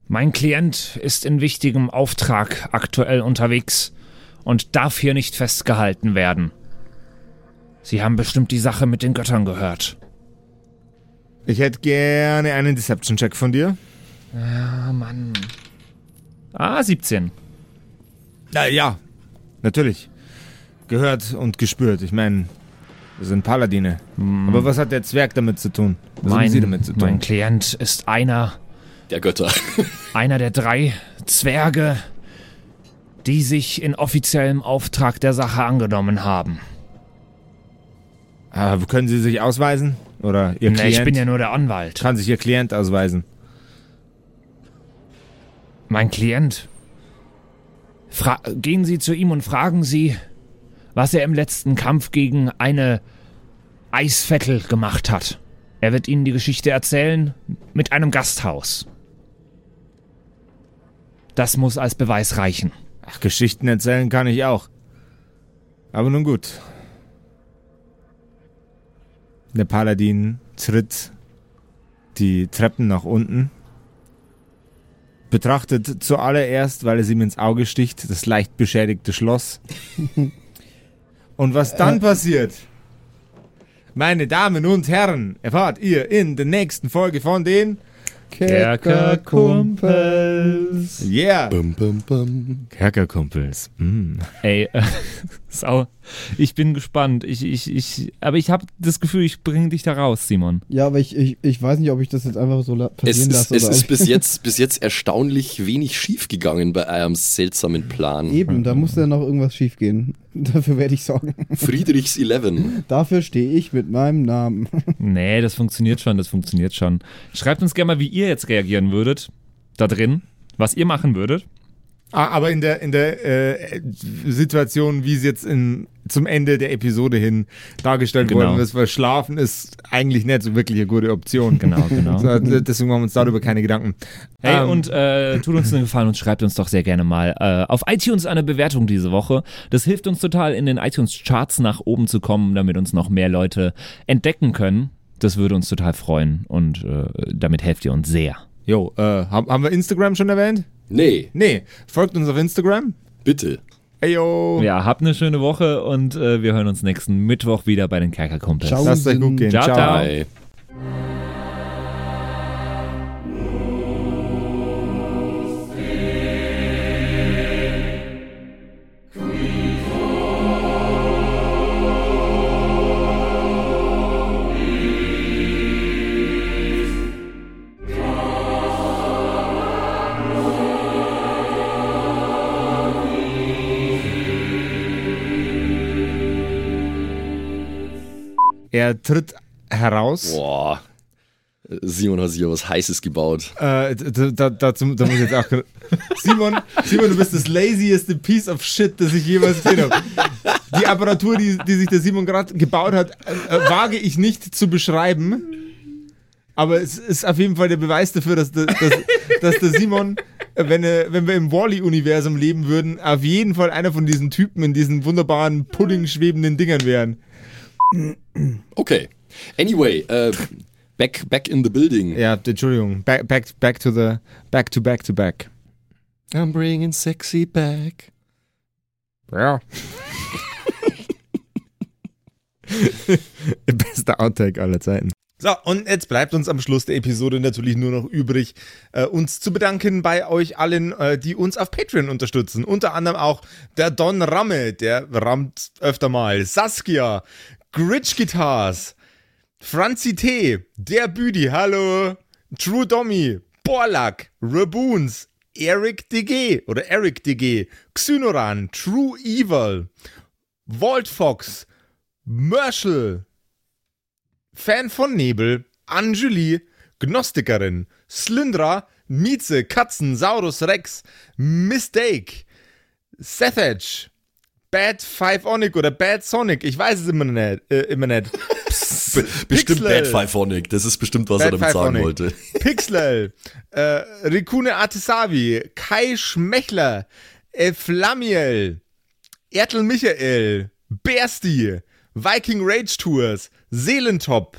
Mein Klient ist in wichtigem Auftrag aktuell unterwegs und darf hier nicht festgehalten werden. Sie haben bestimmt die Sache mit den Göttern gehört. Ich hätte gerne einen Deception-Check von dir. Ah, Mann. Ah, 17. Ja, ja, natürlich. Gehört und gespürt. Ich meine, wir sind Paladine. Aber was hat der Zwerg damit zu tun? Was haben Sie damit zu tun? mein Klient ist einer, der Götter. (laughs) einer der drei Zwerge, die sich in offiziellem Auftrag der Sache angenommen haben. Ah, können Sie sich ausweisen? Oder Ihr Nee, Klient? ich bin ja nur der Anwalt. Kann sich Ihr Klient ausweisen? Mein Klient. Fra gehen Sie zu ihm und fragen Sie, was er im letzten Kampf gegen eine Eisvettel gemacht hat. Er wird Ihnen die Geschichte erzählen mit einem Gasthaus. Das muss als Beweis reichen. Ach, Geschichten erzählen kann ich auch. Aber nun gut. Der Paladin tritt die Treppen nach unten, betrachtet zuallererst, weil es ihm ins Auge sticht, das leicht beschädigte Schloss. Und was dann passiert, meine Damen und Herren, erfahrt ihr in der nächsten Folge von den Kerkerkumpels. Yeah bum, bum, bum. Kerkerkumpels. Mm. Ey, äh, (laughs) sau, Ich bin gespannt. Ich, ich, ich, aber ich habe das Gefühl, ich bringe dich da raus, Simon. Ja, aber ich, ich, ich weiß nicht, ob ich das jetzt einfach so Es passieren ist, lasse. es oder ist (laughs) bis jetzt, bis jetzt erstaunlich wenig schiefgegangen bei eurem seltsamen Plan. Eben, da muss ja noch irgendwas schiefgehen. (laughs) Dafür werde ich sorgen. Friedrichs 11. (laughs) Dafür stehe ich mit meinem Namen. Nee, das funktioniert schon, das funktioniert schon. Schreibt uns gerne mal, wie ihr jetzt reagieren würdet. Da drin. Was ihr machen würdet. Ah, aber in der, in der äh, Situation, wie es jetzt in, zum Ende der Episode hin dargestellt Genau. worden ist, weil Schlafen ist eigentlich nicht so wirklich eine gute Option. Genau, genau. (laughs) So, deswegen machen wir uns darüber keine Gedanken. Hey, Ähm, und äh, tut uns einen Gefallen und schreibt uns doch sehr gerne mal äh, auf iTunes eine Bewertung diese Woche. Das hilft uns total, in den iTunes-Charts nach oben zu kommen, damit uns noch mehr Leute entdecken können. Das würde uns total freuen und äh, damit helft ihr uns sehr. Jo, äh, haben wir Instagram schon erwähnt? Nee, Nee, folgt uns auf Instagram. bitte. Ey, yo. Ja, habt eine schöne Woche und äh, wir hören uns nächsten Mittwoch wieder bei den Kerkerkumpels. Ciao. Lasst euch gut gehen. Ciao, Ciao. ciao. Er tritt heraus. Boah. Simon hat sich ja was Heißes gebaut. Äh, d- d- da, dazu, da muss ich jetzt auch. (laughs) Simon, Simon, du bist das lazieste Piece of Shit, das ich jemals gesehen habe. Die Apparatur, die, die sich der Simon gerade gebaut hat, äh, äh, wage ich nicht zu beschreiben. Aber es ist auf jeden Fall der Beweis dafür, dass, der- dass, dass der Simon, wenn, wenn wir im Wally-Universum leben würden, auf jeden Fall einer von diesen Typen in diesen wunderbaren Pudding schwebenden Dingern wären. Okay. Anyway, äh, back, back in the building. Ja, Entschuldigung. Back, back, back to the, back to back to back. I'm bringing sexy back. Ja. (laughs) Bester Outtake aller Zeiten. So, und jetzt bleibt uns am Schluss der Episode natürlich nur noch übrig, äh, uns zu bedanken bei euch allen, äh, die uns auf Patreon unterstützen. Unter anderem auch der Don Ramme, der rammt öfter mal, Saskia, Gritch Guitars, Franzi T, der Büdi, hallo, True Dommy, Borlak, Raboons, Eric DG oder Eric DG, Xynoran, True Evil, Walt Fox, Merschel, Fan von Nebel, Angelie, Gnostikerin, Slyndra, Mieze, Katzen, Saurus Rex, Mistake, Sethage, Bad Five Onic oder Bad Sonic, ich weiß es immer nicht. Äh, immer nicht. (laughs) Be bestimmt. Bad Fiveonic. Das ist bestimmt, was er Bad damit sagen Fiveonic. wollte. (laughs) Pixel, äh, Rikune Artesavi, Kai Schmechler, äh, Flamiel, Ertel Michael, Bersti, Viking Rage Tours, Seelentop,